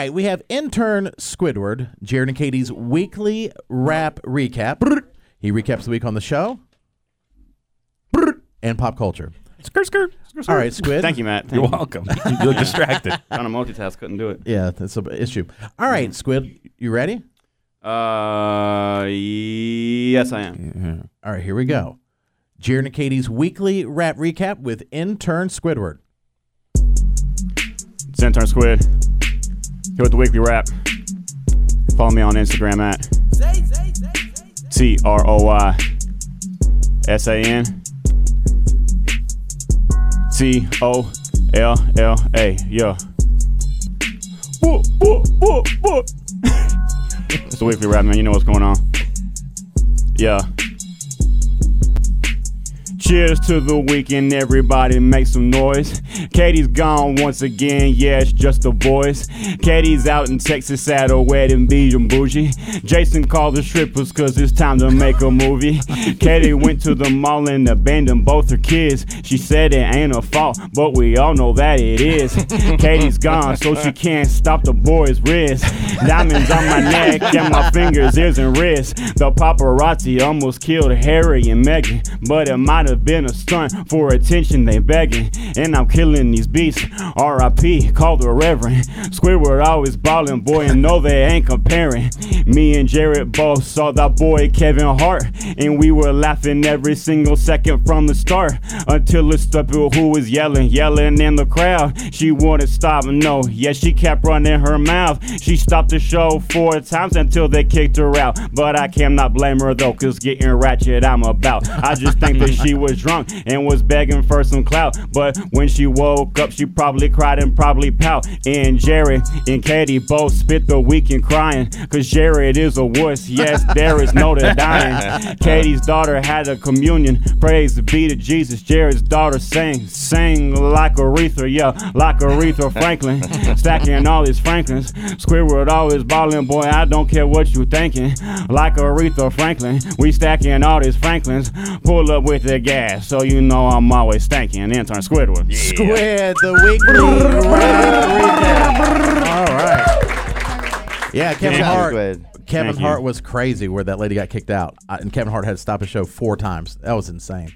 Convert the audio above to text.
right, we have intern Squidward, Jared and Katie's weekly rap recap. He recaps the week on the show and pop culture. Skirt, skirt. All right, Squid. Thank you, Matt. Thank You're you. welcome. you look distracted. Trying to multitask, couldn't do it. Yeah, that's an issue. All right, Squid, you ready? Uh, yes, I am. All right, here we go. Jared and Katie's weekly rap recap with intern Squidward. It's intern Squid. Here with the weekly wrap. Follow me on Instagram at T R O Y S A N T O L L A. Yeah. It's the weekly rap, man. You know what's going on. Yeah. Cheers to the weekend, everybody make some noise. Katie's gone once again, yeah, it's just the boys. Katie's out in Texas at a wedding, being bougie. Jason called the strippers cause it's time to make a movie. Katie went to the mall and abandoned both her kids. She said it ain't her fault, but we all know that it is. Katie's gone, so she can't stop the boys' wrist. Diamonds on my neck and my fingers, ears, and wrists. The paparazzi almost killed Harry and Meghan, but it might have been a stunt for attention they begging. And I'm killing these beats. R.I.P. Call the Reverend. Squidward always ballin', boy, and no they ain't comparing. Me and Jared both saw that boy Kevin Hart, and we were laughing every single second from the start until it's the people who was yelling, yelling in the crowd. She wouldn't stop, no, yeah, she kept running her mouth. She stopped the show four times until they kicked her out. But I cannot blame her though, cause getting ratchet I'm about. I just think that she was drunk and was begging for some clout. But when she woke up, she probably cried and probably pout. And Jared and Katie both spit the weekend crying, cause Jared is a wuss. Yes, there is no denying. Katie's daughter had a communion. Praise be to Jesus. Jared's daughter sang, sang like Aretha, yeah, like Aretha Franklin. Stacking all his Franklins. Squidward always ballin', boy, I don't care what you thinking. Like Aretha Franklin, we stacking all these Franklins. Pull up with the gas, so you know I'm always stankin'. Intern Squidward. Squid, the weekly rap recap. All right. Yeah, Kevin Yeah. Hart. Squid. Kevin Thank you. Hart was crazy where that lady got kicked out, I- and Kevin Hart had to stop his show four times. That was insane.